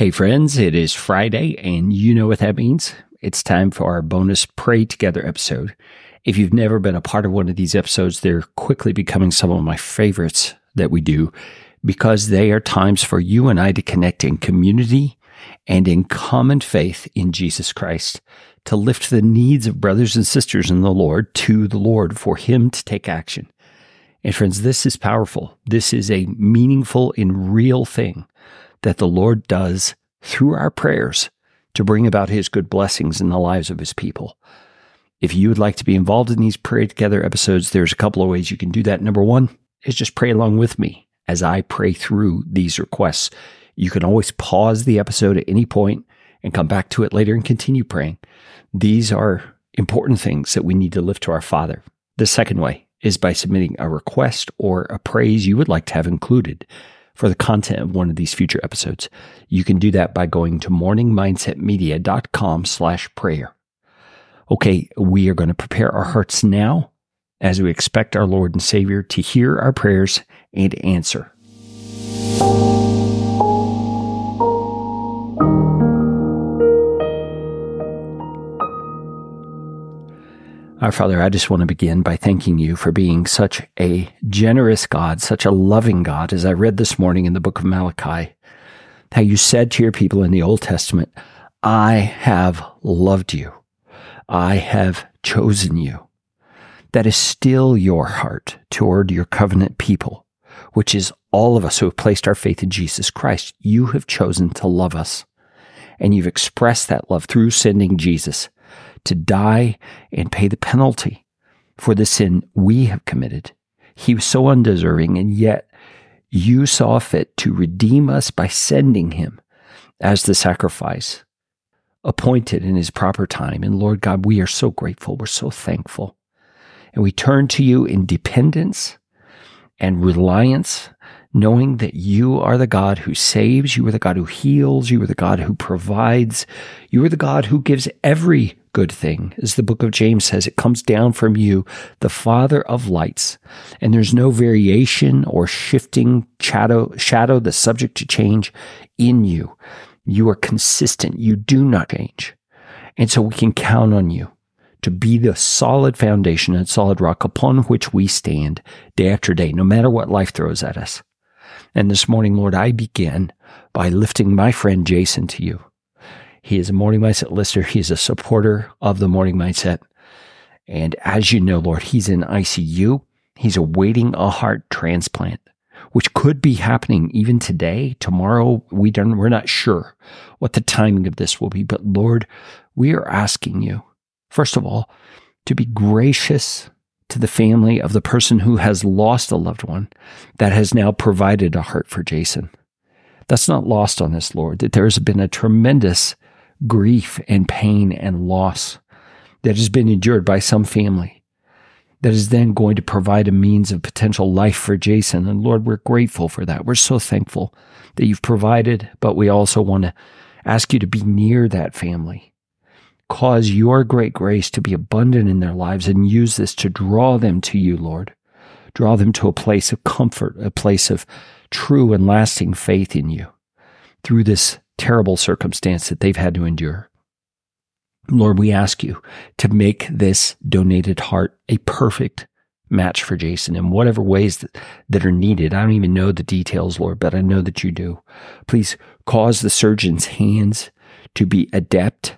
Hey, friends, it is Friday, and you know what that means. It's time for our bonus Pray Together episode. If you've never been a part of one of these episodes, they're quickly becoming some of my favorites that we do because they are times for you and I to connect in community and in common faith in Jesus Christ, to lift the needs of brothers and sisters in the Lord to the Lord for Him to take action. And friends, this is powerful. This is a meaningful and real thing that the Lord does through our prayers to bring about his good blessings in the lives of his people. If you would like to be involved in these Pray Together episodes, there's a couple of ways you can do that. Number one is just pray along with me as I pray through these requests. You can always pause the episode at any point and come back to it later and continue praying. These are important things that we need to lift to our Father. The second way is by submitting a request or a praise you would like to have included for the content of one of these future episodes. You can do that by going to morningmindsetmedia.com slash prayer. Okay, we are going to prepare our hearts now as we expect our Lord and Savior to hear our prayers and answer. Our Father, I just want to begin by thanking you for being such a generous God, such a loving God. As I read this morning in the book of Malachi, how you said to your people in the Old Testament, I have loved you. I have chosen you. That is still your heart toward your covenant people, which is all of us who have placed our faith in Jesus Christ. You have chosen to love us, and you've expressed that love through sending Jesus to die and pay the penalty for the sin we have committed. He was so undeserving, and yet you saw fit to redeem us by sending him as the sacrifice appointed in his proper time. And Lord God, we are so grateful. We're so thankful. And we turn to you in dependence and reliance knowing that you are the God who saves, you are the God who heals, you are the God who provides, you are the God who gives every good thing. As the book of James says, it comes down from you, the Father of lights. And there's no variation or shifting shadow, shadow that's subject to change in you. You are consistent. You do not change. And so we can count on you to be the solid foundation and solid rock upon which we stand day after day, no matter what life throws at us. And this morning, Lord, I begin by lifting my friend Jason to you. He is a morning mindset listener. He's a supporter of the morning mindset. And as you know, Lord, he's in ICU. He's awaiting a heart transplant, which could be happening even today, tomorrow. We don't, we're not sure what the timing of this will be. But Lord, we are asking you, first of all, to be gracious to the family of the person who has lost a loved one that has now provided a heart for Jason. That's not lost on us, Lord, that there has been a tremendous grief and pain and loss that has been endured by some family that is then going to provide a means of potential life for Jason. And Lord, we're grateful for that. We're so thankful that you've provided, but we also want to ask you to be near that family Cause your great grace to be abundant in their lives and use this to draw them to you, Lord. Draw them to a place of comfort, a place of true and lasting faith in you through this terrible circumstance that they've had to endure. Lord, we ask you to make this donated heart a perfect match for Jason in whatever ways that, that are needed. I don't even know the details, Lord, but I know that you do. Please cause the surgeon's hands to be adept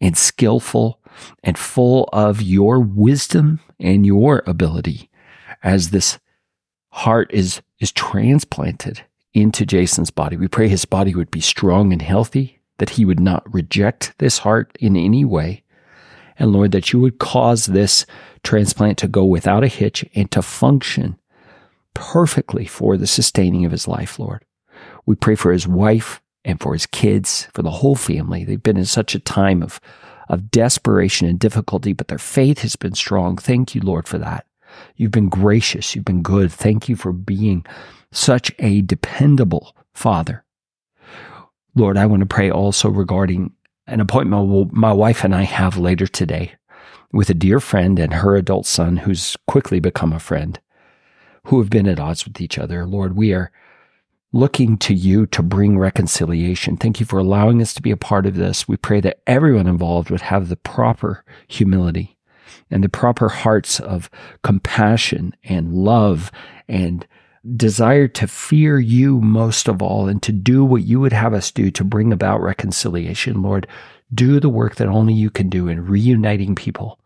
and skillful and full of your wisdom and your ability as this heart is, is transplanted into Jason's body. We pray his body would be strong and healthy, that he would not reject this heart in any way. And Lord, that you would cause this transplant to go without a hitch and to function perfectly for the sustaining of his life, Lord. We pray for his wife and for his kids, for the whole family. They've been in such a time of, of desperation and difficulty, but their faith has been strong. Thank you, Lord, for that. You've been gracious. You've been good. Thank you for being such a dependable father. Lord, I want to pray also regarding an appointment my wife and I have later today with a dear friend and her adult son who's quickly become a friend who have been at odds with each other. Lord, we are looking to you to bring reconciliation. Thank you for allowing us to be a part of this. We pray that everyone involved would have the proper humility and the proper hearts of compassion and love and desire to fear you most of all and to do what you would have us do to bring about reconciliation. Lord, do the work that only you can do in reuniting people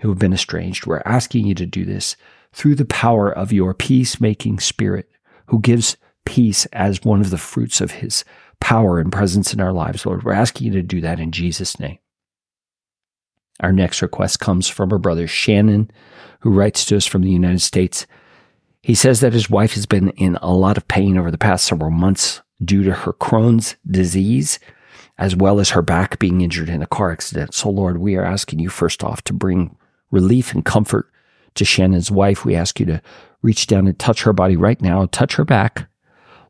who have been estranged. We're asking you to do this through the power of your peacemaking spirit who gives peace as one of the fruits of his power and presence in our lives, Lord. We're asking you to do that in Jesus' name. Our next request comes from our brother Shannon, who writes to us from the United States. He says that his wife has been in a lot of pain over the past several months due to her Crohn's disease, as well as her back being injured in a car accident. So, Lord, we are asking you first off to bring relief and comfort to Shannon's wife. We ask you to reach down and touch her body right now, touch her back,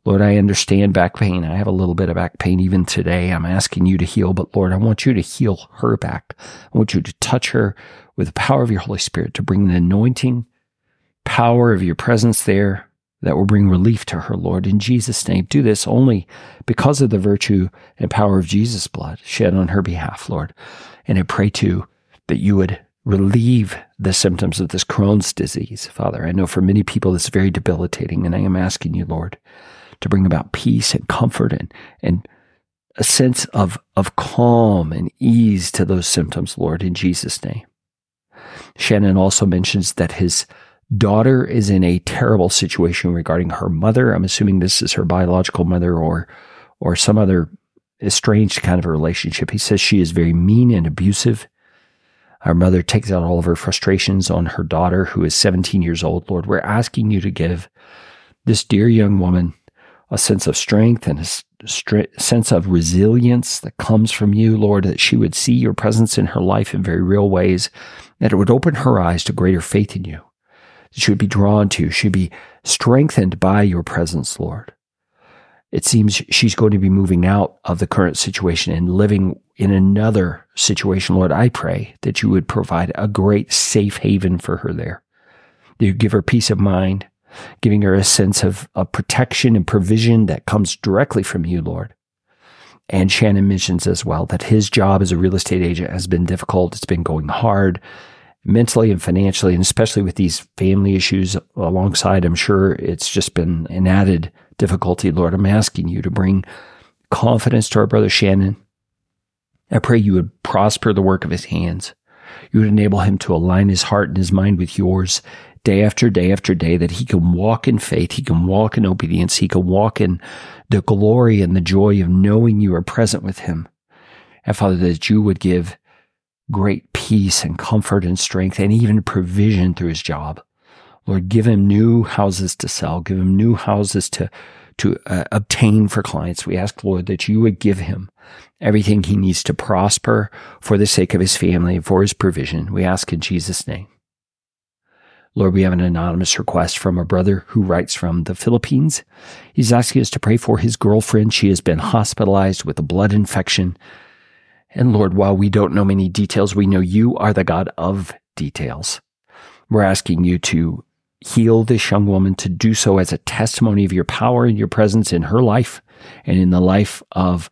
Lord, I understand back pain. I have a little bit of back pain even today. I'm asking you to heal, but Lord, I want you to heal her back. I want you to touch her with the power of your Holy Spirit to bring the anointing power of your presence there that will bring relief to her, Lord. In Jesus' name, do this only because of the virtue and power of Jesus' blood shed on her behalf, Lord. And I pray too that you would relieve the symptoms of this Crohn's disease, Father. I know for many people it's very debilitating, and I am asking you, Lord, to bring about peace and comfort and, and a sense of, of calm and ease to those symptoms, Lord, in Jesus' name. Shannon also mentions that his daughter is in a terrible situation regarding her mother. I'm assuming this is her biological mother or, or some other estranged kind of a relationship. He says she is very mean and abusive. Our mother takes out all of her frustrations on her daughter, who is 17 years old. Lord, we're asking you to give this dear young woman a sense of strength and a sense of resilience that comes from you, Lord, that she would see your presence in her life in very real ways, that it would open her eyes to greater faith in you, that she would be drawn to, you, she'd be strengthened by your presence, Lord. It seems she's going to be moving out of the current situation and living in another situation. Lord, I pray that you would provide a great safe haven for her there. That you give her peace of mind, giving her a sense of, of protection and provision that comes directly from you, Lord. And Shannon mentions as well that his job as a real estate agent has been difficult. It's been going hard mentally and financially, and especially with these family issues alongside, I'm sure it's just been an added difficulty. Lord, I'm asking you to bring confidence to our brother Shannon. I pray you would prosper the work of his hands. You would enable him to align his heart and his mind with yours day after day after day that he can walk in faith, he can walk in obedience, he can walk in the glory and the joy of knowing you are present with him. And Father, that you would give great peace and comfort and strength and even provision through his job. Lord, give him new houses to sell, give him new houses to to uh, obtain for clients. We ask, Lord, that you would give him everything he needs to prosper for the sake of his family and for his provision. We ask in Jesus' name. Lord, we have an anonymous request from a brother who writes from the Philippines. He's asking us to pray for his girlfriend. She has been hospitalized with a blood infection. And Lord, while we don't know many details, we know you are the God of details. We're asking you to heal this young woman, to do so as a testimony of your power and your presence in her life and in the life of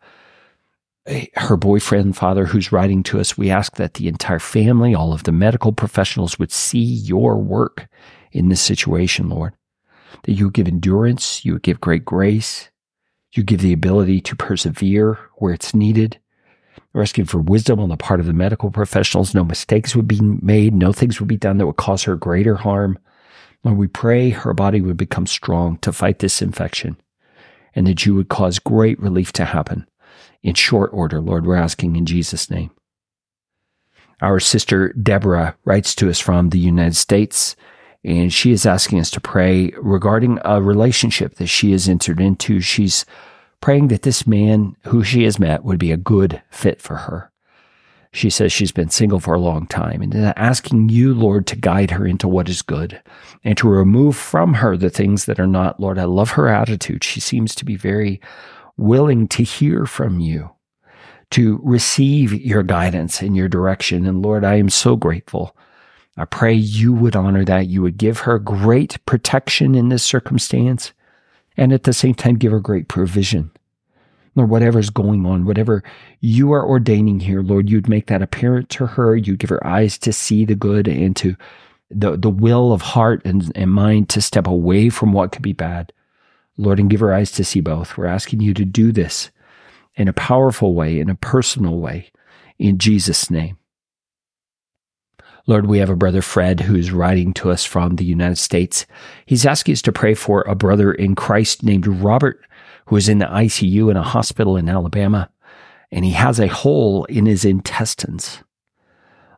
her boyfriend, father, who's writing to us, we ask that the entire family, all of the medical professionals would see your work in this situation, Lord. That you give endurance, you would give great grace, you give the ability to persevere where it's needed. We're asking for wisdom on the part of the medical professionals. No mistakes would be made, no things would be done that would cause her greater harm. Lord, we pray her body would become strong to fight this infection and that you would cause great relief to happen in short order, Lord, we're asking in Jesus' name. Our sister Deborah writes to us from the United States, and she is asking us to pray regarding a relationship that she has entered into. She's praying that this man who she has met would be a good fit for her. She says she's been single for a long time and asking you, Lord, to guide her into what is good and to remove from her the things that are not. Lord, I love her attitude. She seems to be very willing to hear from you, to receive your guidance and your direction. And Lord, I am so grateful. I pray you would honor that. You would give her great protection in this circumstance And at the same time, give her great provision. Lord, whatever's going on, whatever you are ordaining here, Lord, you'd make that apparent to her. You'd give her eyes to see the good and to the, the will of heart and, and mind to step away from what could be bad. Lord, and give her eyes to see both. We're asking you to do this in a powerful way, in a personal way, in Jesus' name. Lord, we have a brother Fred who's writing to us from the United States. He's asking us to pray for a brother in Christ named Robert, who is in the ICU in a hospital in Alabama, and he has a hole in his intestines.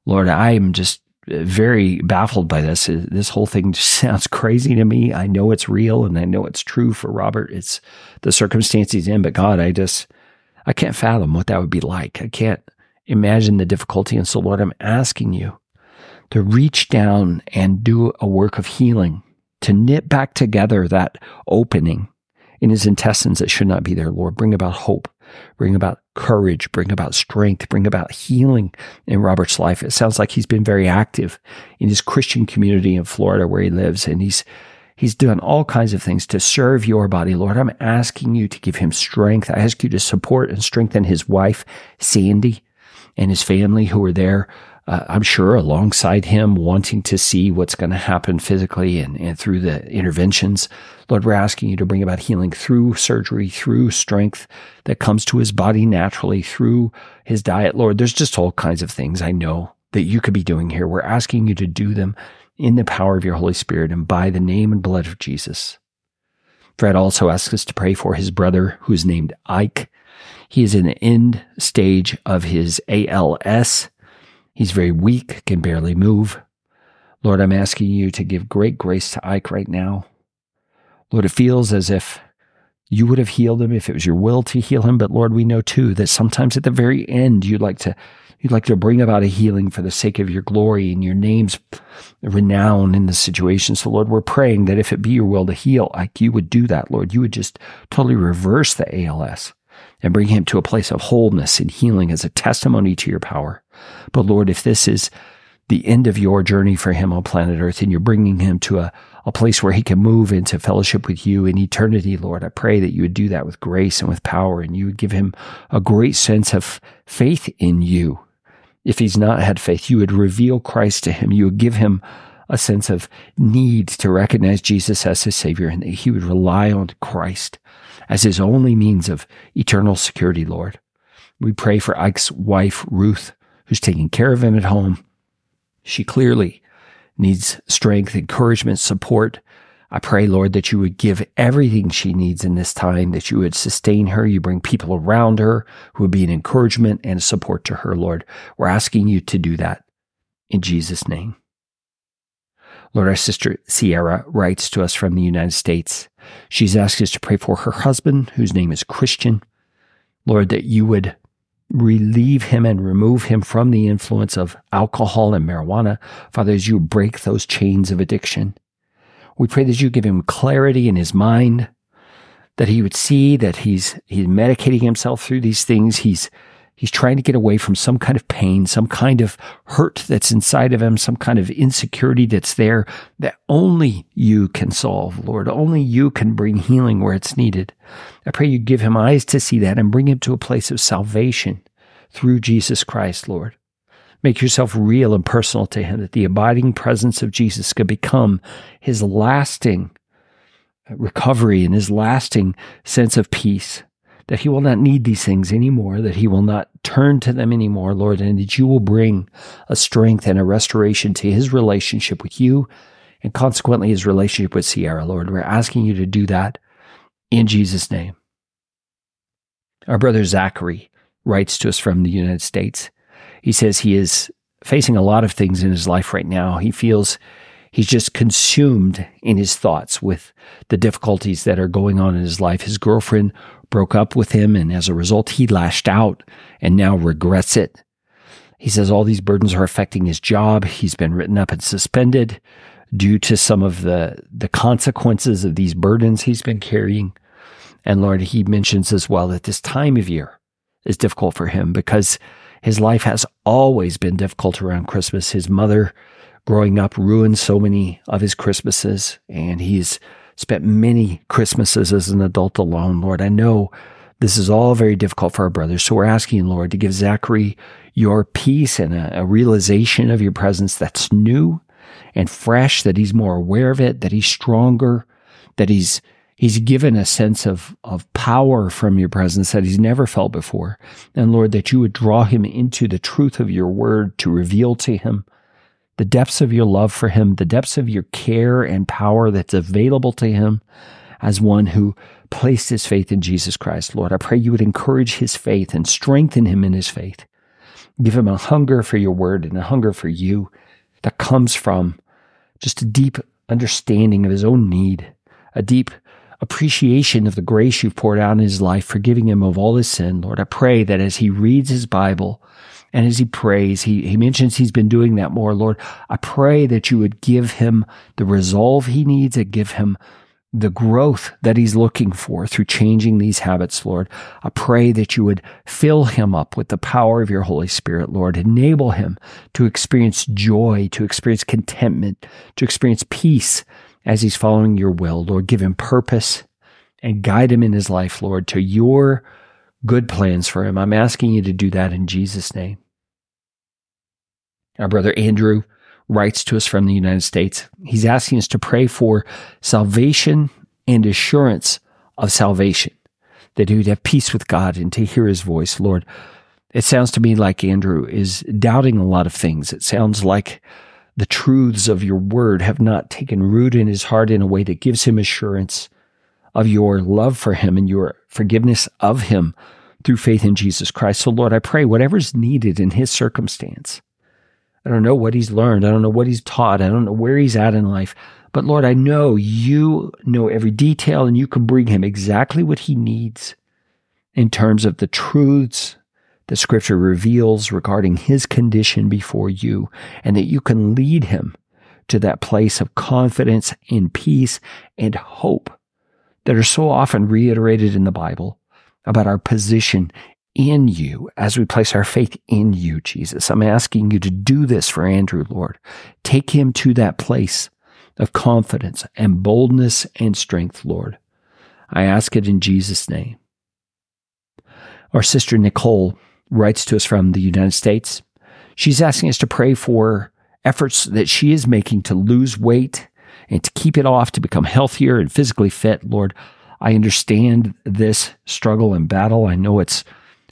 Lord, I'm just very baffled by this. This whole thing sounds crazy to me. I know it's real and I know it's true for Robert. It's the circumstances in, but God, I just, I can't fathom what that would be like. I can't imagine the difficulty. And so, Lord, I'm asking you to reach down and do a work of healing, to knit back together that opening in his intestines that should not be there, Lord. Bring about hope, bring about courage, bring about strength, bring about healing in Robert's life. It sounds like he's been very active in his Christian community in Florida where he lives, and he's He's done all kinds of things to serve your body, Lord. I'm asking you to give him strength. I ask you to support and strengthen his wife, Sandy, and his family who are there uh, I'm sure alongside him, wanting to see what's going to happen physically and, and through the interventions. Lord, we're asking you to bring about healing through surgery, through strength that comes to his body naturally, through his diet. Lord, there's just all kinds of things I know that you could be doing here. We're asking you to do them in the power of your Holy Spirit and by the name and blood of Jesus. Fred also asks us to pray for his brother who's named Ike. He is in the end stage of his ALS He's very weak, can barely move. Lord, I'm asking you to give great grace to Ike right now. Lord, it feels as if you would have healed him if it was your will to heal him. But Lord, we know too that sometimes at the very end you'd like to you'd like to bring about a healing for the sake of your glory and your name's renown in the situation. So Lord, we're praying that if it be your will to heal, Ike, you would do that, Lord. You would just totally reverse the ALS and bring him to a place of wholeness and healing as a testimony to your power. But Lord, if this is the end of your journey for him on planet Earth and you're bringing him to a, a place where he can move into fellowship with you in eternity, Lord, I pray that you would do that with grace and with power and you would give him a great sense of faith in you. If he's not had faith, you would reveal Christ to him. You would give him a sense of need to recognize Jesus as his Savior and that he would rely on Christ as his only means of eternal security, Lord. We pray for Ike's wife, Ruth, who's taking care of him at home. She clearly needs strength, encouragement, support. I pray, Lord, that you would give everything she needs in this time, that you would sustain her. You bring people around her who would be an encouragement and support to her, Lord. We're asking you to do that in Jesus' name. Lord, our sister Sierra writes to us from the United States. She's asked us to pray for her husband, whose name is Christian. Lord, that you would relieve him and remove him from the influence of alcohol and marijuana. Father, as you break those chains of addiction, we pray that you give him clarity in his mind, that he would see that he's, he's medicating himself through these things. He's, he's trying to get away from some kind of pain, some kind of hurt that's inside of him, some kind of insecurity that's there that only you can solve, Lord. Only you can bring healing where it's needed. I pray you give him eyes to see that and bring him to a place of salvation through Jesus Christ, Lord. Make yourself real and personal to him that the abiding presence of Jesus could become his lasting recovery and his lasting sense of peace that he will not need these things anymore, that he will not turn to them anymore, Lord, and that you will bring a strength and a restoration to his relationship with you and consequently his relationship with Sierra, Lord. We're asking you to do that in Jesus' name. Our brother Zachary writes to us from the United States. He says he is facing a lot of things in his life right now. He feels he's just consumed in his thoughts with the difficulties that are going on in his life. His girlfriend broke up with him, and as a result, he lashed out and now regrets it. He says all these burdens are affecting his job. He's been written up and suspended due to some of the, the consequences of these burdens he's been carrying. And Lord, he mentions as well that this time of year is difficult for him because his life has always been difficult around Christmas. His mother growing up ruined so many of his Christmases, and he's spent many Christmases as an adult alone, Lord. I know this is all very difficult for our brothers. So we're asking, Lord, to give Zachary your peace and a, a realization of your presence that's new and fresh, that he's more aware of it, that he's stronger, that he's He's given a sense of, of power from your presence that he's never felt before. And Lord, that you would draw him into the truth of your word to reveal to him the depths of your love for him, the depths of your care and power that's available to him as one who placed his faith in Jesus Christ. Lord, I pray you would encourage his faith and strengthen him in his faith. Give him a hunger for your word and a hunger for you that comes from just a deep understanding of his own need, a deep appreciation of the grace you've poured out in his life, forgiving him of all his sin. Lord, I pray that as he reads his Bible and as he prays, he, he mentions he's been doing that more. Lord, I pray that you would give him the resolve he needs and give him the growth that he's looking for through changing these habits, Lord. I pray that you would fill him up with the power of your Holy Spirit, Lord. Enable him to experience joy, to experience contentment, to experience peace as he's following your will. Lord, give him purpose and guide him in his life, Lord, to your good plans for him. I'm asking you to do that in Jesus' name. Our brother Andrew writes to us from the United States. He's asking us to pray for salvation and assurance of salvation, that he would have peace with God and to hear his voice. Lord, it sounds to me like Andrew is doubting a lot of things. It sounds like the truths of your word have not taken root in his heart in a way that gives him assurance of your love for him and your forgiveness of him through faith in Jesus Christ. So, Lord, I pray whatever's needed in his circumstance. I don't know what he's learned. I don't know what he's taught. I don't know where he's at in life. But Lord, I know you know every detail and you can bring him exactly what he needs in terms of the truths the scripture reveals regarding his condition before you, and that you can lead him to that place of confidence and peace and hope that are so often reiterated in the Bible about our position in you as we place our faith in you, Jesus. I'm asking you to do this for Andrew, Lord. Take him to that place of confidence and boldness and strength, Lord. I ask it in Jesus' name. Our sister Nicole writes to us from the United States. She's asking us to pray for efforts that she is making to lose weight and to keep it off, to become healthier and physically fit. Lord, I understand this struggle and battle. I know it's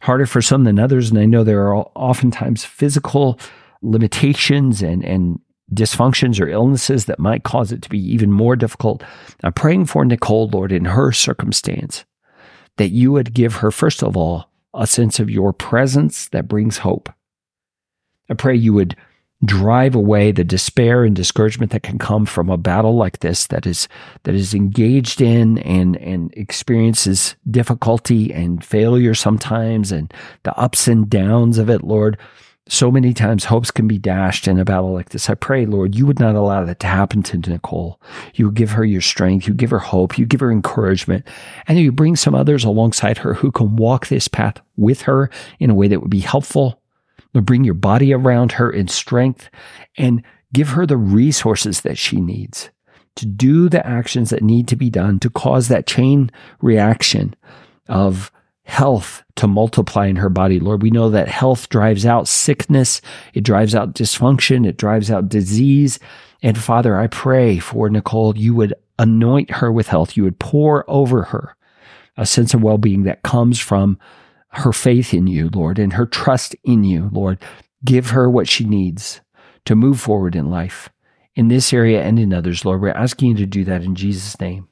harder for some than others, and I know there are oftentimes physical limitations and, and dysfunctions or illnesses that might cause it to be even more difficult. I'm praying for Nicole, Lord, in her circumstance, that you would give her, first of all, a sense of your presence that brings hope. I pray you would drive away the despair and discouragement that can come from a battle like this that is that is engaged in and and experiences difficulty and failure sometimes and the ups and downs of it lord so many times hopes can be dashed in a battle like this. I pray, Lord, you would not allow that to happen to Nicole. You give her your strength. You give her hope. You give her encouragement. And you bring some others alongside her who can walk this path with her in a way that would be helpful. Bring your body around her in strength and give her the resources that she needs to do the actions that need to be done to cause that chain reaction of health to multiply in her body. Lord, we know that health drives out sickness, it drives out dysfunction, it drives out disease. And Father, I pray for Nicole, you would anoint her with health, you would pour over her a sense of well being that comes from her faith in you, Lord, and her trust in you, Lord. Give her what she needs to move forward in life in this area and in others, Lord. We're asking you to do that in Jesus' name.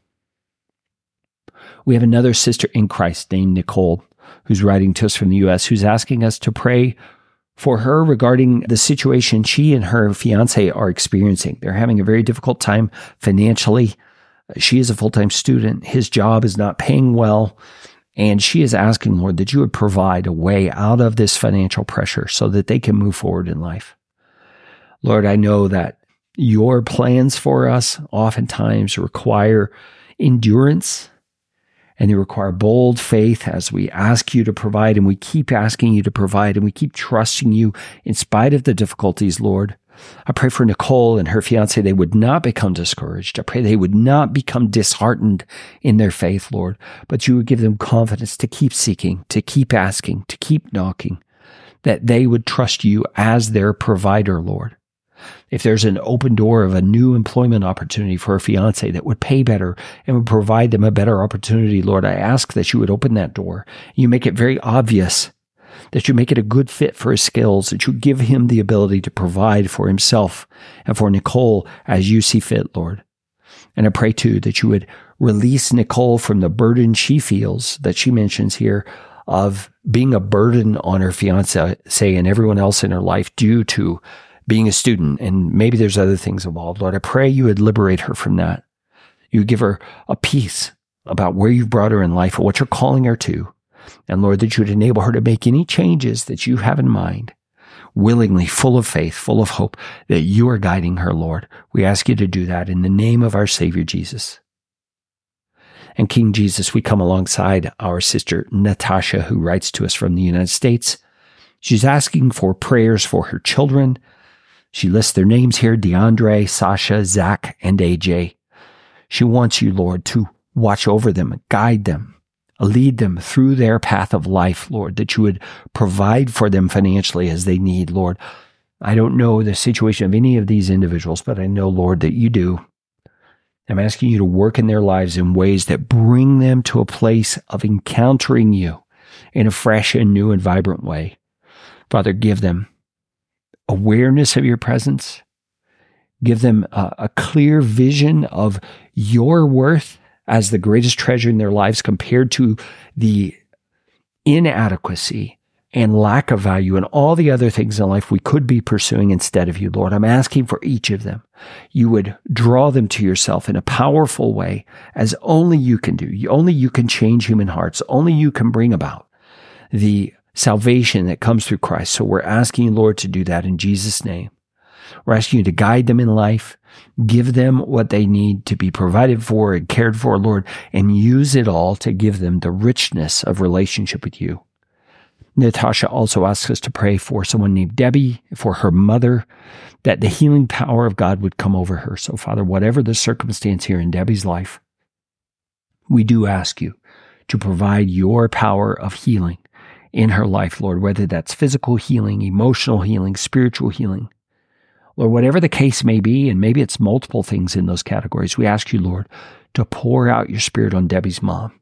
We have another sister in Christ named Nicole who's writing to us from the US who's asking us to pray for her regarding the situation she and her fiance are experiencing. They're having a very difficult time financially. She is a full time student. His job is not paying well. And she is asking, Lord, that you would provide a way out of this financial pressure so that they can move forward in life. Lord, I know that your plans for us oftentimes require endurance and they require bold faith as we ask you to provide and we keep asking you to provide and we keep trusting you in spite of the difficulties, Lord. I pray for Nicole and her fiance, they would not become discouraged. I pray they would not become disheartened in their faith, Lord, but you would give them confidence to keep seeking, to keep asking, to keep knocking, that they would trust you as their provider, Lord. If there's an open door of a new employment opportunity for a fiance that would pay better and would provide them a better opportunity, Lord, I ask that you would open that door. You make it very obvious that you make it a good fit for his skills, that you give him the ability to provide for himself and for Nicole as you see fit, Lord. And I pray too that you would release Nicole from the burden she feels that she mentions here of being a burden on her fiance, say, and everyone else in her life due to being a student. And maybe there's other things involved. Lord, I pray you would liberate her from that. You give her a peace about where you've brought her in life what you're calling her to. And Lord, that you would enable her to make any changes that you have in mind, willingly, full of faith, full of hope, that you are guiding her, Lord. We ask you to do that in the name of our Savior Jesus. And King Jesus, we come alongside our sister Natasha, who writes to us from the United States. She's asking for prayers for her children. She lists their names here DeAndre, Sasha, Zach, and AJ. She wants you, Lord, to watch over them, guide them, lead them through their path of life, Lord, that you would provide for them financially as they need, Lord. I don't know the situation of any of these individuals, but I know, Lord, that you do. I'm asking you to work in their lives in ways that bring them to a place of encountering you in a fresh and new and vibrant way. Father, give them awareness of your presence. Give them a, a clear vision of your worth as the greatest treasure in their lives compared to the inadequacy and lack of value and all the other things in life we could be pursuing instead of you, Lord. I'm asking for each of them. You would draw them to yourself in a powerful way as only you can do. Only you can change human hearts. Only you can bring about the salvation that comes through Christ. So we're asking you, Lord, to do that in Jesus' name. We're asking you to guide them in life, give them what they need to be provided for and cared for, Lord, and use it all to give them the richness of relationship with you. Natasha also asks us to pray for someone named Debbie, for her mother, that the healing power of God would come over her. So, Father, whatever the circumstance here in Debbie's life, we do ask you to provide your power of healing in her life, Lord, whether that's physical healing, emotional healing, spiritual healing. Lord, whatever the case may be, and maybe it's multiple things in those categories, we ask you, Lord, to pour out your spirit on Debbie's mom.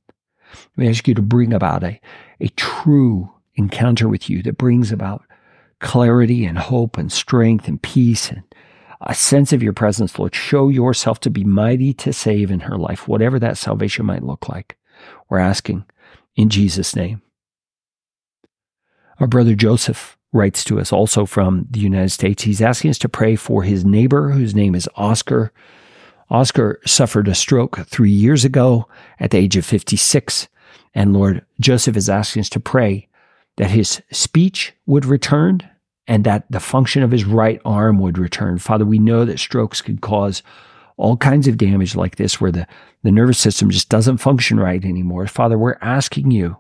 We ask you to bring about a, a true encounter with you that brings about clarity and hope and strength and peace and a sense of your presence, Lord. Show yourself to be mighty to save in her life, whatever that salvation might look like. We're asking in Jesus' name. Our brother Joseph writes to us also from the United States. He's asking us to pray for his neighbor, whose name is Oscar. Oscar suffered a stroke three years ago at the age of 56. And Lord, Joseph is asking us to pray that his speech would return and that the function of his right arm would return. Father, we know that strokes can cause all kinds of damage like this where the, the nervous system just doesn't function right anymore. Father, we're asking you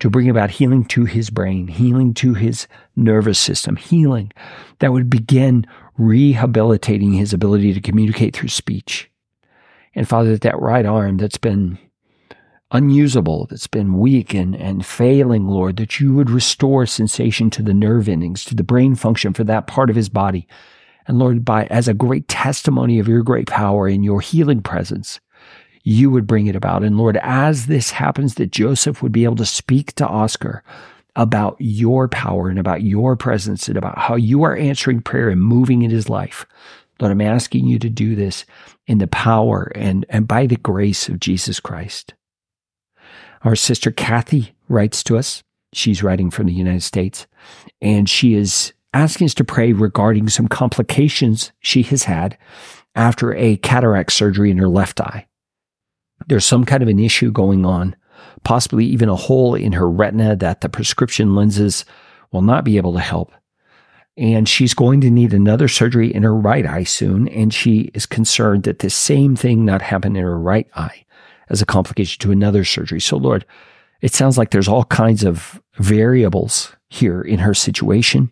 to bring about healing to his brain, healing to his nervous system, healing that would begin rehabilitating his ability to communicate through speech. And Father, that that right arm that's been unusable, that's been weak and, and failing, Lord, that you would restore sensation to the nerve endings, to the brain function for that part of his body. And Lord, by as a great testimony of your great power and your healing presence, you would bring it about. And Lord, as this happens, that Joseph would be able to speak to Oscar about your power and about your presence and about how you are answering prayer and moving in his life. Lord, I'm asking you to do this in the power and, and by the grace of Jesus Christ. Our sister Kathy writes to us. She's writing from the United States, and she is asking us to pray regarding some complications she has had after a cataract surgery in her left eye there's some kind of an issue going on, possibly even a hole in her retina that the prescription lenses will not be able to help. And she's going to need another surgery in her right eye soon. And she is concerned that the same thing not happen in her right eye as a complication to another surgery. So, Lord, it sounds like there's all kinds of variables here in her situation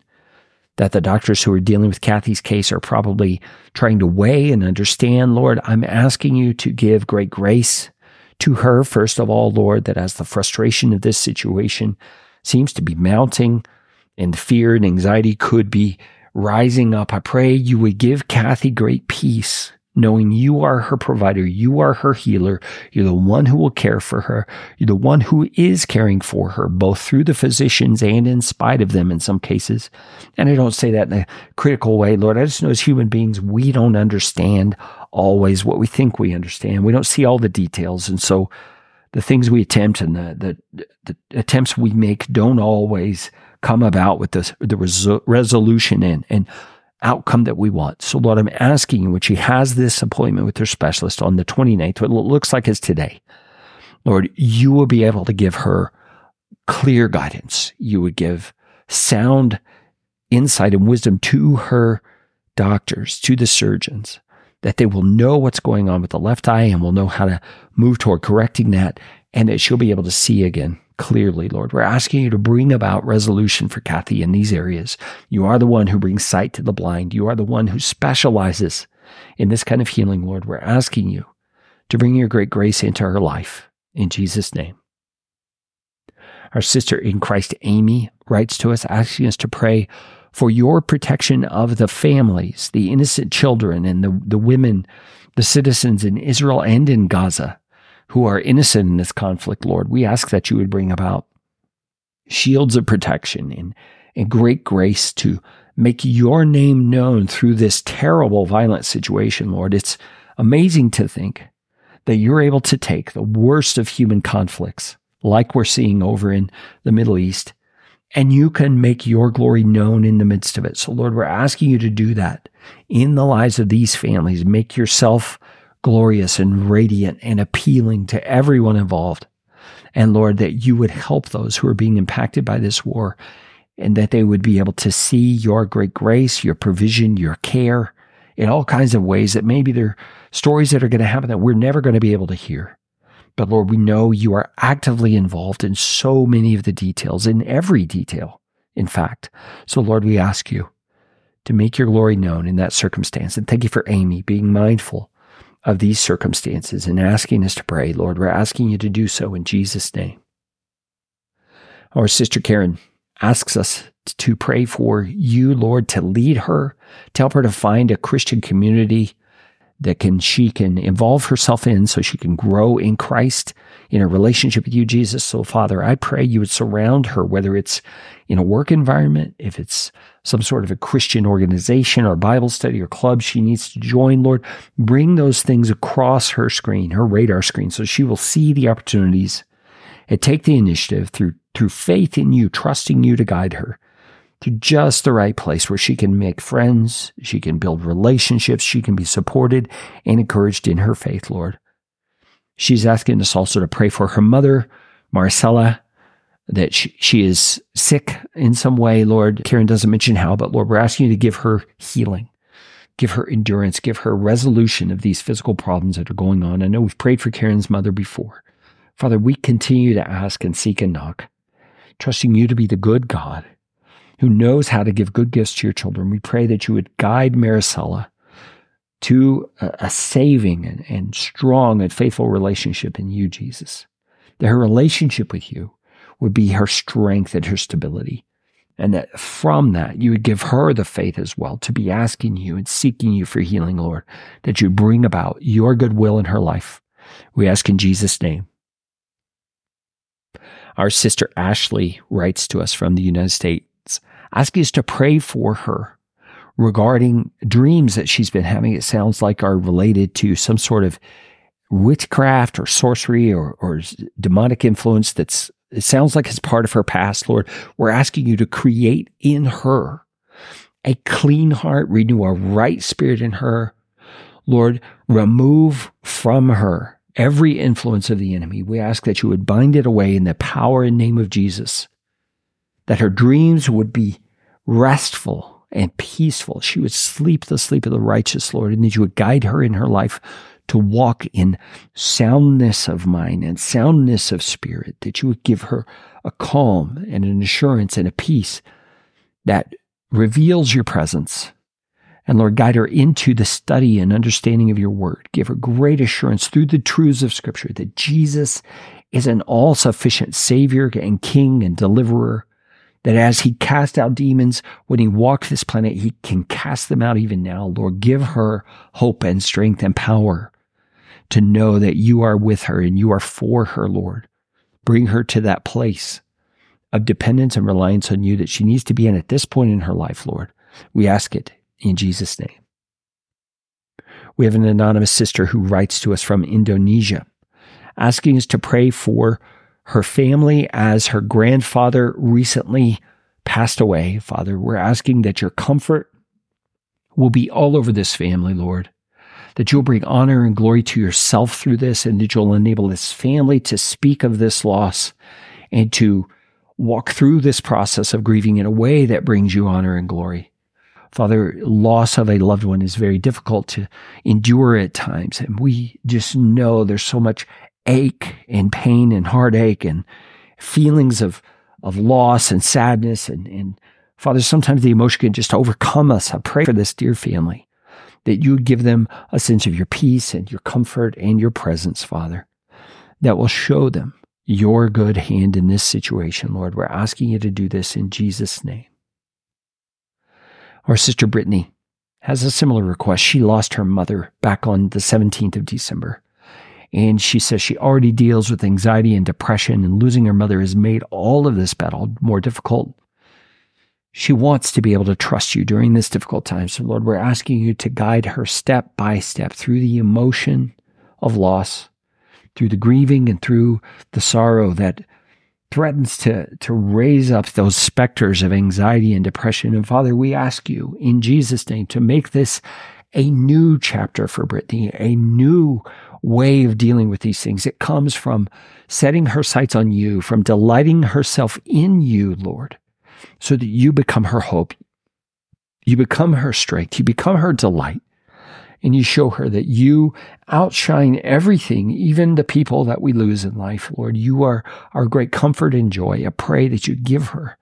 that the doctors who are dealing with Kathy's case are probably trying to weigh and understand. Lord, I'm asking you to give great grace to her, first of all, Lord, that as the frustration of this situation seems to be mounting and fear and anxiety could be rising up, I pray you would give Kathy great peace knowing you are her provider, you are her healer, you're the one who will care for her, you're the one who is caring for her, both through the physicians and in spite of them in some cases. And I don't say that in a critical way, Lord. I just know as human beings, we don't understand always what we think we understand. We don't see all the details. And so the things we attempt and the, the, the attempts we make don't always come about with the, the resolution and, and outcome that we want. So, Lord, I'm asking you when she has this appointment with her specialist on the 29th, what it looks like is today, Lord, you will be able to give her clear guidance. You would give sound insight and wisdom to her doctors, to the surgeons, that they will know what's going on with the left eye and will know how to move toward correcting that, and that she'll be able to see again clearly, Lord. We're asking you to bring about resolution for Kathy in these areas. You are the one who brings sight to the blind. You are the one who specializes in this kind of healing, Lord. We're asking you to bring your great grace into her life. In Jesus' name. Our sister in Christ, Amy, writes to us asking us to pray for your protection of the families, the innocent children, and the, the women, the citizens in Israel and in Gaza who are innocent in this conflict, Lord. We ask that you would bring about shields of protection and, and great grace to make your name known through this terrible, violent situation, Lord. It's amazing to think that you're able to take the worst of human conflicts, like we're seeing over in the Middle East, and you can make your glory known in the midst of it. So, Lord, we're asking you to do that in the lives of these families. Make yourself glorious and radiant and appealing to everyone involved. And Lord, that you would help those who are being impacted by this war and that they would be able to see your great grace, your provision, your care in all kinds of ways that maybe they're stories that are going to happen that we're never going to be able to hear. But Lord, we know you are actively involved in so many of the details, in every detail, in fact. So, Lord, we ask you to make your glory known in that circumstance. And thank you for Amy being mindful of these circumstances and asking us to pray, Lord, we're asking you to do so in Jesus' name. Our sister Karen asks us to pray for you, Lord, to lead her, to help her to find a Christian community that can she can involve herself in so she can grow in Christ in a relationship with you, Jesus. So, Father, I pray you would surround her, whether it's in a work environment, if it's some sort of a Christian organization or Bible study or club she needs to join, Lord, bring those things across her screen, her radar screen, so she will see the opportunities and take the initiative through, through faith in you, trusting you to guide her to just the right place where she can make friends, she can build relationships, she can be supported and encouraged in her faith, Lord. She's asking us also to pray for her mother, Marcella, that she, she is sick in some way, Lord. Karen doesn't mention how, but Lord, we're asking you to give her healing, give her endurance, give her resolution of these physical problems that are going on. I know we've prayed for Karen's mother before. Father, we continue to ask and seek and knock, trusting you to be the good God who knows how to give good gifts to your children. We pray that you would guide Maricela to a, saving and, and strong and faithful relationship in you, Jesus. That her relationship with you would be her strength and her stability. And that from that, you would give her the faith as well to be asking you and seeking you for healing, Lord, that you bring about your goodwill in her life. We ask in Jesus' name. Our sister Ashley writes to us from the United States, asking us to pray for her regarding dreams that she's been having. It sounds like are related to some sort of witchcraft or sorcery or, or demonic influence that's it sounds like it's part of her past, Lord. We're asking you to create in her a clean heart, renew a right spirit in her. Lord, remove from her every influence of the enemy. We ask that you would bind it away in the power and name of Jesus, that her dreams would be restful and peaceful. She would sleep the sleep of the righteous, Lord, and that you would guide her in her life to walk in soundness of mind and soundness of spirit, that you would give her a calm and an assurance and a peace that reveals your presence. And Lord, guide her into the study and understanding of your word. Give her great assurance through the truths of Scripture that Jesus is an all sufficient Savior and King and Deliverer. That as He cast out demons, when He walked this planet, He can cast them out even now. Lord, give her hope and strength and power to know that you are with her and you are for her, Lord. Bring her to that place of dependence and reliance on you that she needs to be in at this point in her life, Lord. We ask it in Jesus' name. We have an anonymous sister who writes to us from Indonesia, asking us to pray for her family as her grandfather recently passed away. Father, we're asking that your comfort will be all over this family, Lord. That you'll bring honor and glory to yourself through this, and that you'll enable this family to speak of this loss and to walk through this process of grieving in a way that brings you honor and glory. Father, loss of a loved one is very difficult to endure at times. And we just know there's so much ache and pain and heartache and feelings of, of loss and sadness. And, and Father, sometimes the emotion can just overcome us. I pray for this dear family that you would give them a sense of your peace and your comfort and your presence, Father, that will show them your good hand in this situation, Lord. We're asking you to do this in Jesus' name. Our sister Brittany has a similar request. She lost her mother back on the 17th of December. And she says she already deals with anxiety and depression, and losing her mother has made all of this battle more difficult. She wants to be able to trust you during this difficult time. So, Lord, we're asking you to guide her step by step through the emotion of loss through the grieving and through the sorrow that threatens to, to raise up those specters of anxiety and depression. And Father, we ask you in Jesus' name to make this a new chapter for Brittany, a new way of dealing with these things. It comes from setting her sights on you, from delighting herself in you, Lord, so that you become her hope. You become her strength. You become her delight and you show her that you outshine everything, even the people that we lose in life, Lord. You are our great comfort and joy. I pray that you give her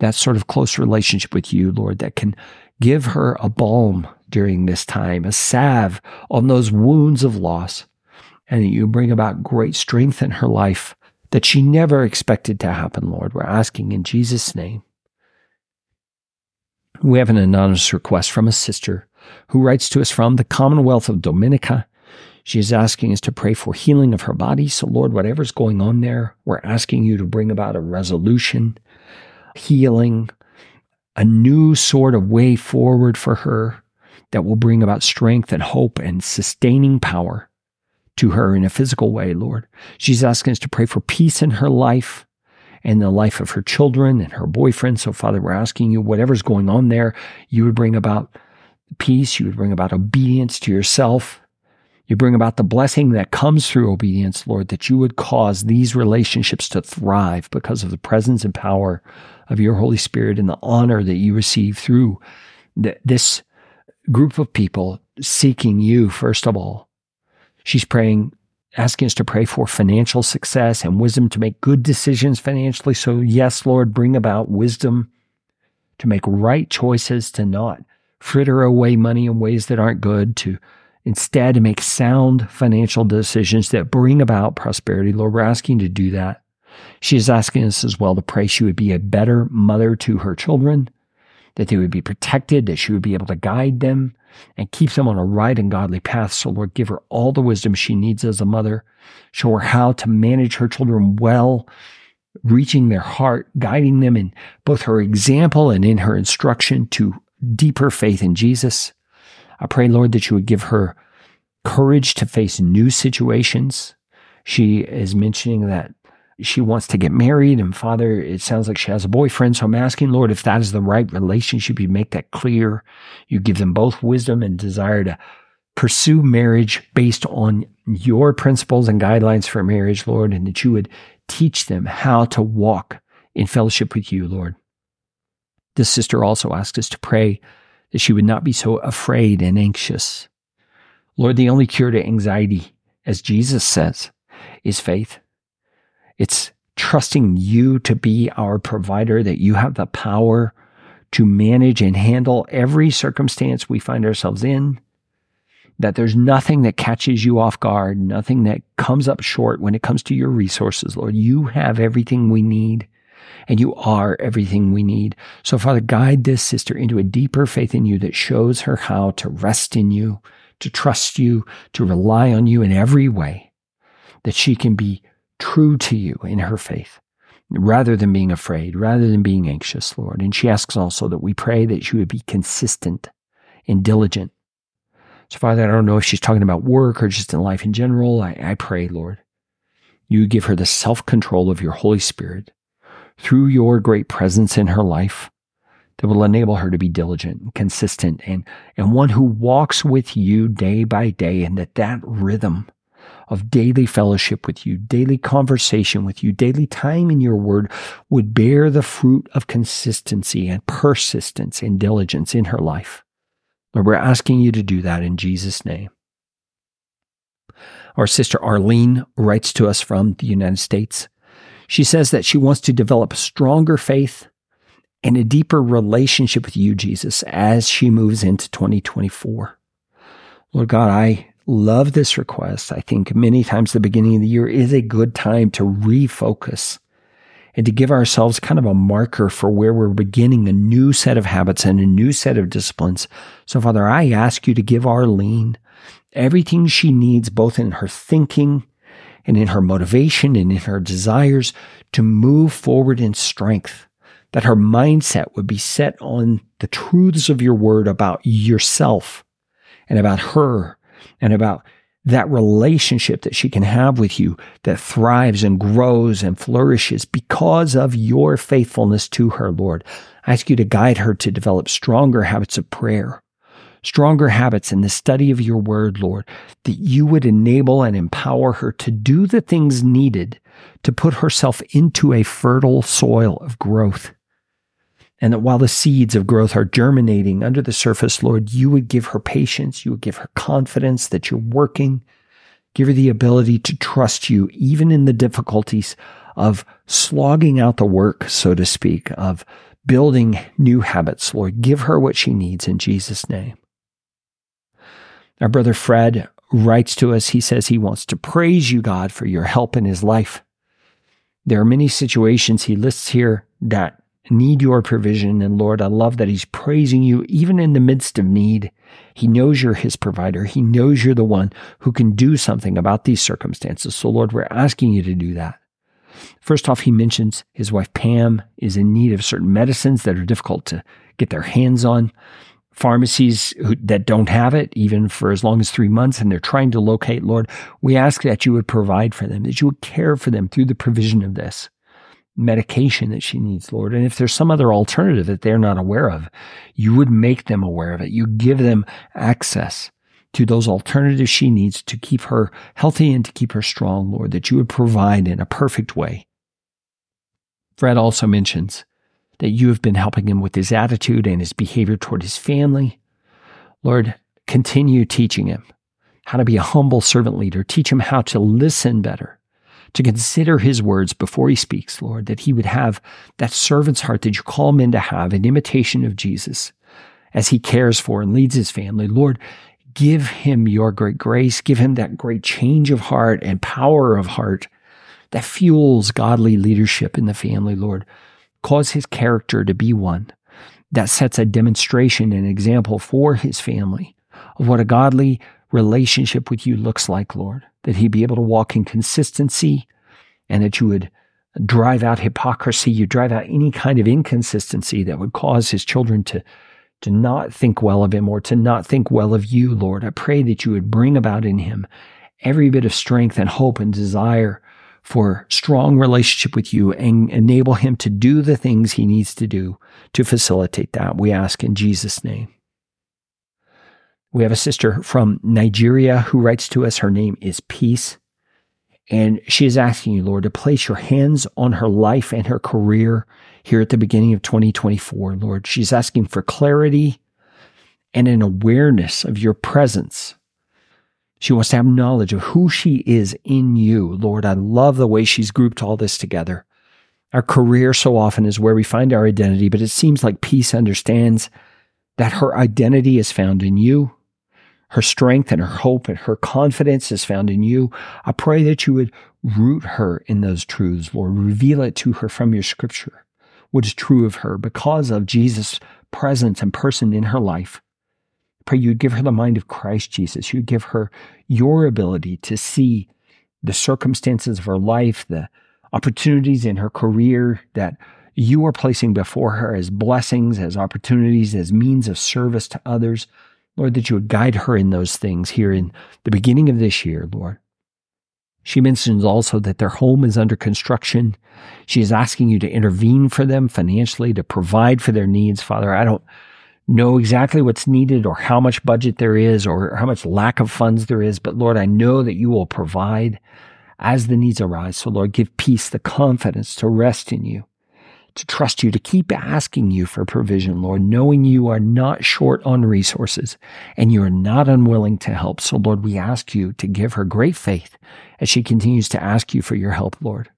that sort of close relationship with you, Lord, that can give her a balm during this time, a salve on those wounds of loss, and that you bring about great strength in her life that she never expected to happen, Lord. We're asking in Jesus' name. We have an anonymous request from a sister who writes to us from the Commonwealth of Dominica. She is asking us to pray for healing of her body. So, Lord, whatever's going on there, we're asking you to bring about a resolution, healing, a new sort of way forward for her that will bring about strength and hope and sustaining power to her in a physical way, Lord. She's asking us to pray for peace in her life and the life of her children and her boyfriend. So, Father, we're asking you, whatever's going on there, you would bring about peace. You would bring about obedience to yourself. You bring about the blessing that comes through obedience, Lord, that you would cause these relationships to thrive because of the presence and power of your Holy Spirit and the honor that you receive through this group of people seeking you, first of all. She's praying, asking us to pray for financial success and wisdom to make good decisions financially. So, yes, Lord, bring about wisdom to make right choices, to not fritter away money in ways that aren't good, to instead make sound financial decisions that bring about prosperity. Lord, we're asking to do that. She is asking us as well to pray she would be a better mother to her children, that they would be protected, that she would be able to guide them and keep them on a right and godly path. So, Lord, give her all the wisdom she needs as a mother. Show her how to manage her children well, reaching their heart, guiding them in both her example and in her instruction to deeper faith in Jesus. I pray, Lord, that you would give her courage to face new situations. She is mentioning that she wants to get married, and Father, it sounds like she has a boyfriend. So I'm asking, Lord, if that is the right relationship, you make that clear. You give them both wisdom and desire to pursue marriage based on your principles and guidelines for marriage, Lord, and that you would teach them how to walk in fellowship with you, Lord. This sister also asked us to pray that she would not be so afraid and anxious. Lord, the only cure to anxiety, as Jesus says, is faith. It's trusting you to be our provider, that you have the power to manage and handle every circumstance we find ourselves in. That there's nothing that catches you off guard, nothing that comes up short when it comes to your resources, Lord. You have everything we need and you are everything we need. So, Father, guide this sister into a deeper faith in you that shows her how to rest in you, to trust you, to rely on you in every way, that she can be true to you in her faith rather than being afraid, rather than being anxious, Lord. And she asks also that we pray that she would be consistent and diligent. So, Father, I don't know if she's talking about work or just in life in general. I, I pray, Lord, you give her the self control of your Holy Spirit through your great presence in her life that will enable her to be diligent and consistent and, and one who walks with you day by day and that that rhythm of daily fellowship with you, daily conversation with you, daily time in your word would bear the fruit of consistency and persistence and diligence in her life. Lord, we're asking you to do that in Jesus' name. Our sister Arlene writes to us from the United States. She says that she wants to develop stronger faith and a deeper relationship with you, Jesus, as she moves into 2024. Lord God, I love this request. I think many times the beginning of the year is a good time to refocus and to give ourselves kind of a marker for where we're beginning a new set of habits and a new set of disciplines. So, Father, I ask you to give Arlene everything she needs, both in her thinking and in her motivation and in her desires to move forward in strength. That her mindset would be set on the truths of your word about yourself and about her and about that relationship that she can have with you that thrives and grows and flourishes because of your faithfulness to her, Lord. I ask you to guide her to develop stronger habits of prayer, stronger habits in the study of your word, Lord, that you would enable and empower her to do the things needed to put herself into a fertile soil of growth and that while the seeds of growth are germinating under the surface, Lord, you would give her patience, you would give her confidence that you're working, give her the ability to trust you, even in the difficulties of slogging out the work, so to speak, of building new habits. Lord, give her what she needs in Jesus' name. Our brother Fred writes to us, he says he wants to praise you, God, for your help in his life. There are many situations he lists here that need your provision. And Lord, I love that he's praising you even in the midst of need. He knows you're his provider. He knows you're the one who can do something about these circumstances. So, Lord, we're asking you to do that. First off, he mentions his wife Pam is in need of certain medicines that are difficult to get their hands on. Pharmacies who, that don't have it, even for as long as three months, and they're trying to locate, Lord, we ask that you would provide for them, that you would care for them through the provision of this medication that she needs, Lord. And if there's some other alternative that they're not aware of, you would make them aware of it. You give them access to those alternatives she needs to keep her healthy and to keep her strong, Lord, that you would provide in a perfect way. Fred also mentions that you have been helping him with his attitude and his behavior toward his family. Lord, continue teaching him how to be a humble servant leader. Teach him how to listen better to consider his words before he speaks, Lord, that he would have that servant's heart that you call men to have, an imitation of Jesus as he cares for and leads his family. Lord, give him your great grace, give him that great change of heart and power of heart that fuels godly leadership in the family, Lord. Cause his character to be one that sets a demonstration and example for his family of what a godly relationship with you looks like, Lord that he be able to walk in consistency and that you would drive out hypocrisy, you drive out any kind of inconsistency that would cause his children to, to not think well of him or to not think well of you, Lord. I pray that you would bring about in him every bit of strength and hope and desire for strong relationship with you and enable him to do the things he needs to do to facilitate that. We ask in Jesus' name. We have a sister from Nigeria who writes to us. Her name is Peace. And she is asking you, Lord, to place your hands on her life and her career here at the beginning of 2024, Lord. She's asking for clarity and an awareness of your presence. She wants to have knowledge of who she is in you, Lord. I love the way she's grouped all this together. Our career so often is where we find our identity, but it seems like Peace understands that her identity is found in you. Her strength and her hope and her confidence is found in you. I pray that you would root her in those truths, Lord. Reveal it to her from your scripture, what is true of her because of Jesus' presence and person in her life. I pray you'd give her the mind of Christ Jesus. You'd give her your ability to see the circumstances of her life, the opportunities in her career that you are placing before her as blessings, as opportunities, as means of service to others. Lord, that you would guide her in those things here in the beginning of this year, Lord. She mentions also that their home is under construction. She is asking you to intervene for them financially, to provide for their needs. Father, I don't know exactly what's needed or how much budget there is or how much lack of funds there is, but Lord, I know that you will provide as the needs arise. So, Lord, give Peace, the confidence to rest in you, to trust you, to keep asking you for provision, Lord, knowing you are not short on resources and you are not unwilling to help. So, Lord, we ask you to give her great faith as she continues to ask you for your help, Lord.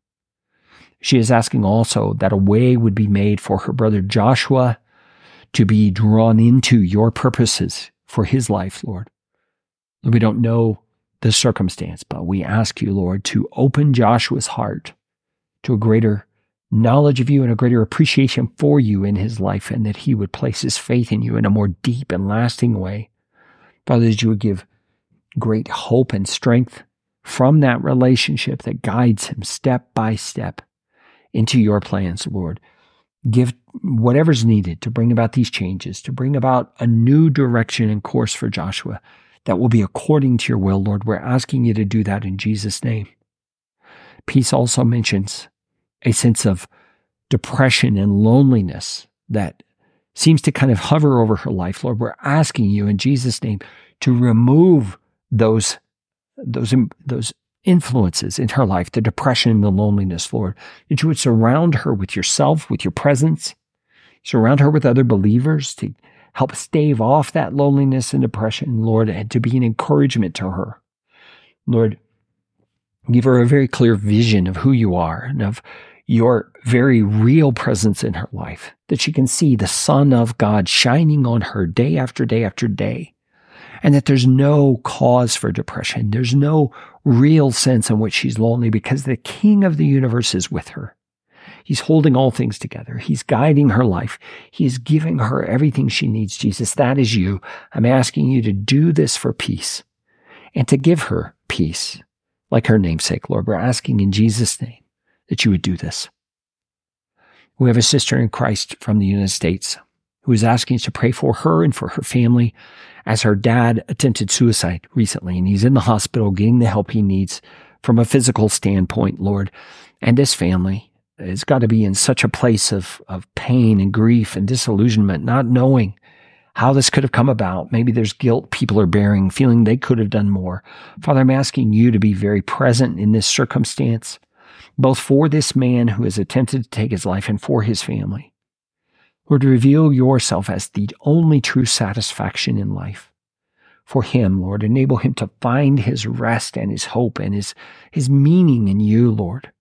She is asking also that a way would be made for her brother Joshua to be drawn into your purposes for his life, Lord. We don't know the circumstance, but we ask you, Lord, to open Joshua's heart to a greater knowledge of you and a greater appreciation for you in his life, and that he would place his faith in you in a more deep and lasting way. Father, that you would give great hope and strength from that relationship that guides him step by step into your plans, Lord. Give whatever's needed to bring about these changes, to bring about a new direction and course for Joshua that will be according to your will, Lord. We're asking you to do that in Jesus' name. Peace also mentions a sense of depression and loneliness that seems to kind of hover over her life. Lord, we're asking you in Jesus' name to remove those, those, those influences in her life, the depression and the loneliness, Lord, that you would surround her with yourself, with your presence, surround her with other believers to help stave off that loneliness and depression, Lord, and to be an encouragement to her. Lord, give her a very clear vision of who you are and of your very real presence in her life, that she can see the Son of God shining on her day after day after day, and that there's no cause for depression. There's no real sense in which she's lonely because the King of the universe is with her. He's holding all things together. He's guiding her life. He's giving her everything she needs. Jesus, that is you. I'm asking you to do this for Peace and to give her peace, like her namesake, Lord. We're asking in Jesus' name that you would do this. We have a sister in Christ from the United States who is asking us to pray for her and for her family as her dad attempted suicide recently and he's in the hospital getting the help he needs from a physical standpoint, Lord. And this family, it's got to be in such a place of, of pain and grief and disillusionment, not knowing how this could have come about. Maybe there's guilt people are bearing, feeling they could have done more. Father, I'm asking you to be very present in this circumstance, both for this man who has attempted to take his life and for his family. Lord, reveal yourself as the only true satisfaction in life. For him, Lord, enable him to find his rest and his hope and his, his meaning in you, Lord.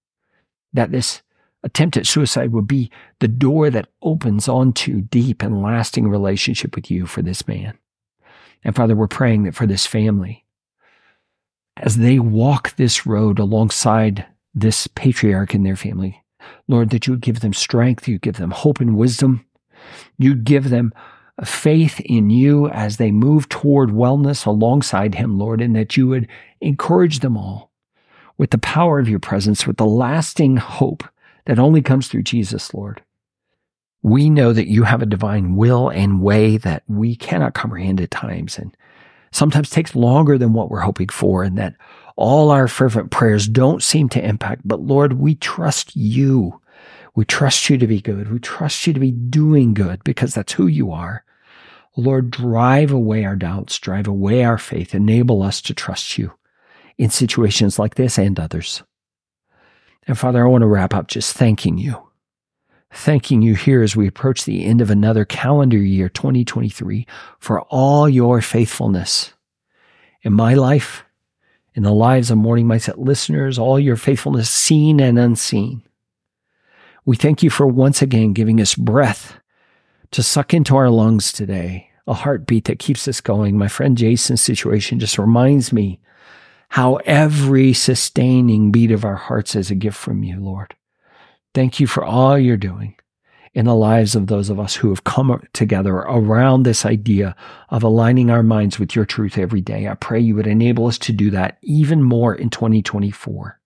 That this attempt at suicide would be the door that opens onto deep and lasting relationship with you for this man. And Father, we're praying that for this family, as they walk this road alongside this patriarch in their family, Lord, that you would give them strength, you give them hope and wisdom, you give them faith in you as they move toward wellness alongside him, Lord, and that you would encourage them all with the power of your presence, with the lasting hope that only comes through Jesus, Lord. We know that you have a divine will and way that we cannot comprehend at times and sometimes takes longer than what we're hoping for and that all our fervent prayers don't seem to impact. But Lord, we trust you. We trust you to be good. We trust you to be doing good because that's who you are. Lord, drive away our doubts, drive away our faith, enable us to trust you in situations like this and others. And Father, I want to wrap up just thanking you. Thanking you here as we approach the end of another calendar year, 2023, for all your faithfulness in my life, in the lives of Morning Mindset listeners, all your faithfulness seen and unseen. We thank you for once again giving us breath to suck into our lungs today, a heartbeat that keeps us going. My friend Jason's situation just reminds me how every sustaining beat of our hearts is a gift from you, Lord. Thank you for all you're doing in the lives of those of us who have come together around this idea of aligning our minds with your truth every day. I pray you would enable us to do that even more in 2024.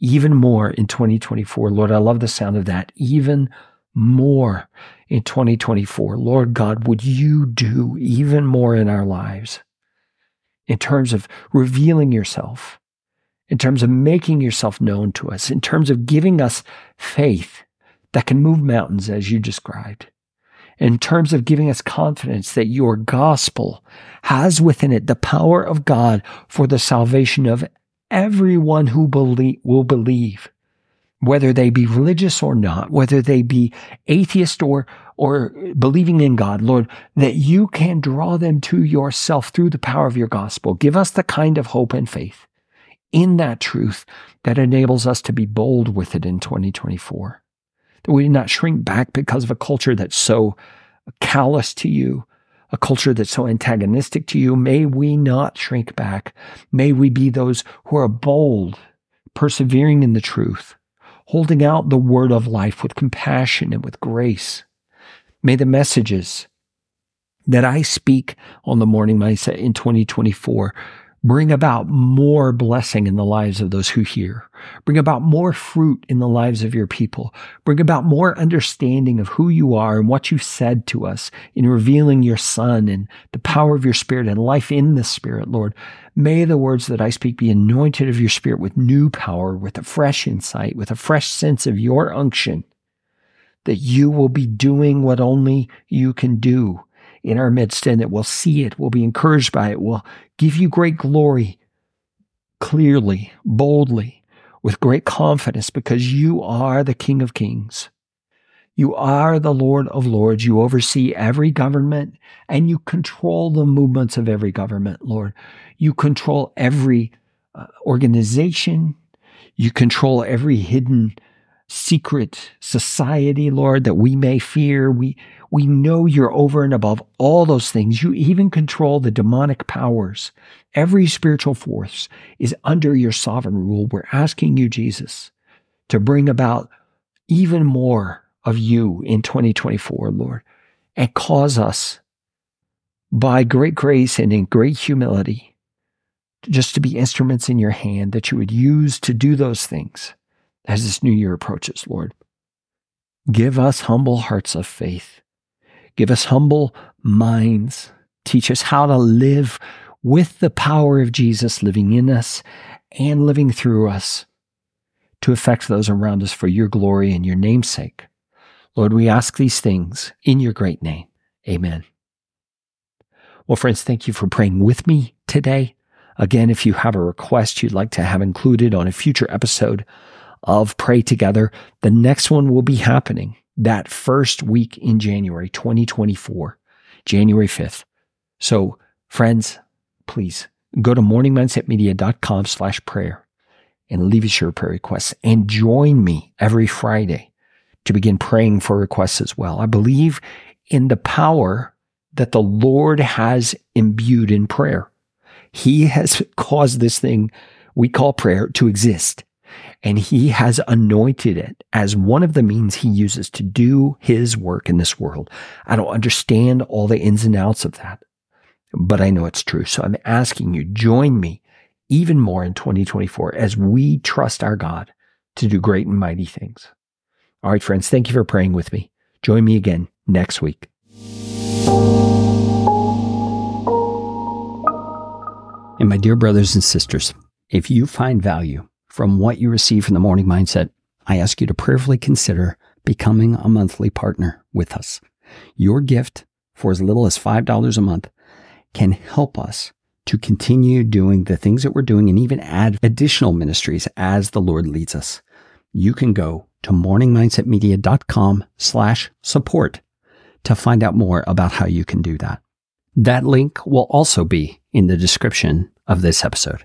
Even more in 2024. Lord, I love the sound of that. Even more in 2024. Lord God, would you do even more in our lives in terms of revealing yourself, in terms of making yourself known to us, in terms of giving us faith that can move mountains as you described. In terms of giving us confidence that your gospel has within it the power of God for the salvation of everyone who believe, will believe, whether they be religious or not, whether they be atheist or, or believing in God, Lord, that you can draw them to yourself through the power of your gospel. Give us the kind of hope and faith in that truth that enables us to be bold with it in 2024 we not shrink back because of a culture that's so callous to you, a culture that's so antagonistic to you. May we not shrink back. May we be those who are bold, persevering in the truth, holding out the word of life with compassion and with grace. May the messages that I speak on the morning mindset in 2024 Bring about more blessing in the lives of those who hear. Bring about more fruit in the lives of your people. Bring about more understanding of who you are and what you said to us in revealing your Son and the power of your Spirit and life in the Spirit, Lord. May the words that I speak be anointed of your Spirit with new power, with a fresh insight, with a fresh sense of your unction, that you will be doing what only you can do in our midst and that we'll see it, we'll be encouraged by it, we'll give you great glory clearly, boldly, with great confidence because you are the King of Kings. You are the Lord of Lords. You oversee every government and you control the movements of every government, Lord. You control every uh, organization. You control every hidden secret society, Lord, that we may fear. We, we know you're over and above all those things. You even control the demonic powers. Every spiritual force is under your sovereign rule. We're asking you, Jesus, to bring about even more of you in 2024, Lord, and cause us by great grace and in great humility just to be instruments in your hand that you would use to do those things as this new year approaches, Lord. Give us humble hearts of faith. Give us humble minds. Teach us how to live with the power of Jesus living in us and living through us to affect those around us for your glory and your namesake. Lord, we ask these things in your great name. Amen. Well, friends, thank you for praying with me today. Again, if you have a request you'd like to have included on a future episode of Pray Together. The next one will be happening that first week in January 2024, January 5th. So, friends, please go to morningmindsetmedia.com slash prayer and leave us your prayer requests and join me every Friday to begin praying for requests as well. I believe in the power that the Lord has imbued in prayer. He has caused this thing we call prayer to exist and he has anointed it as one of the means he uses to do his work in this world. I don't understand all the ins and outs of that, but I know it's true. So I'm asking you, join me even more in 2024 as we trust our God to do great and mighty things. All right, friends, thank you for praying with me. Join me again next week. And my dear brothers and sisters, if you find value from what you receive from the morning mindset, I ask you to prayerfully consider becoming a monthly partner with us. Your gift for as little as $5 a month can help us to continue doing the things that we're doing and even add additional ministries as the Lord leads us. You can go to morningmindsetmedia.com slash support to find out more about how you can do that. That link will also be in the description of this episode.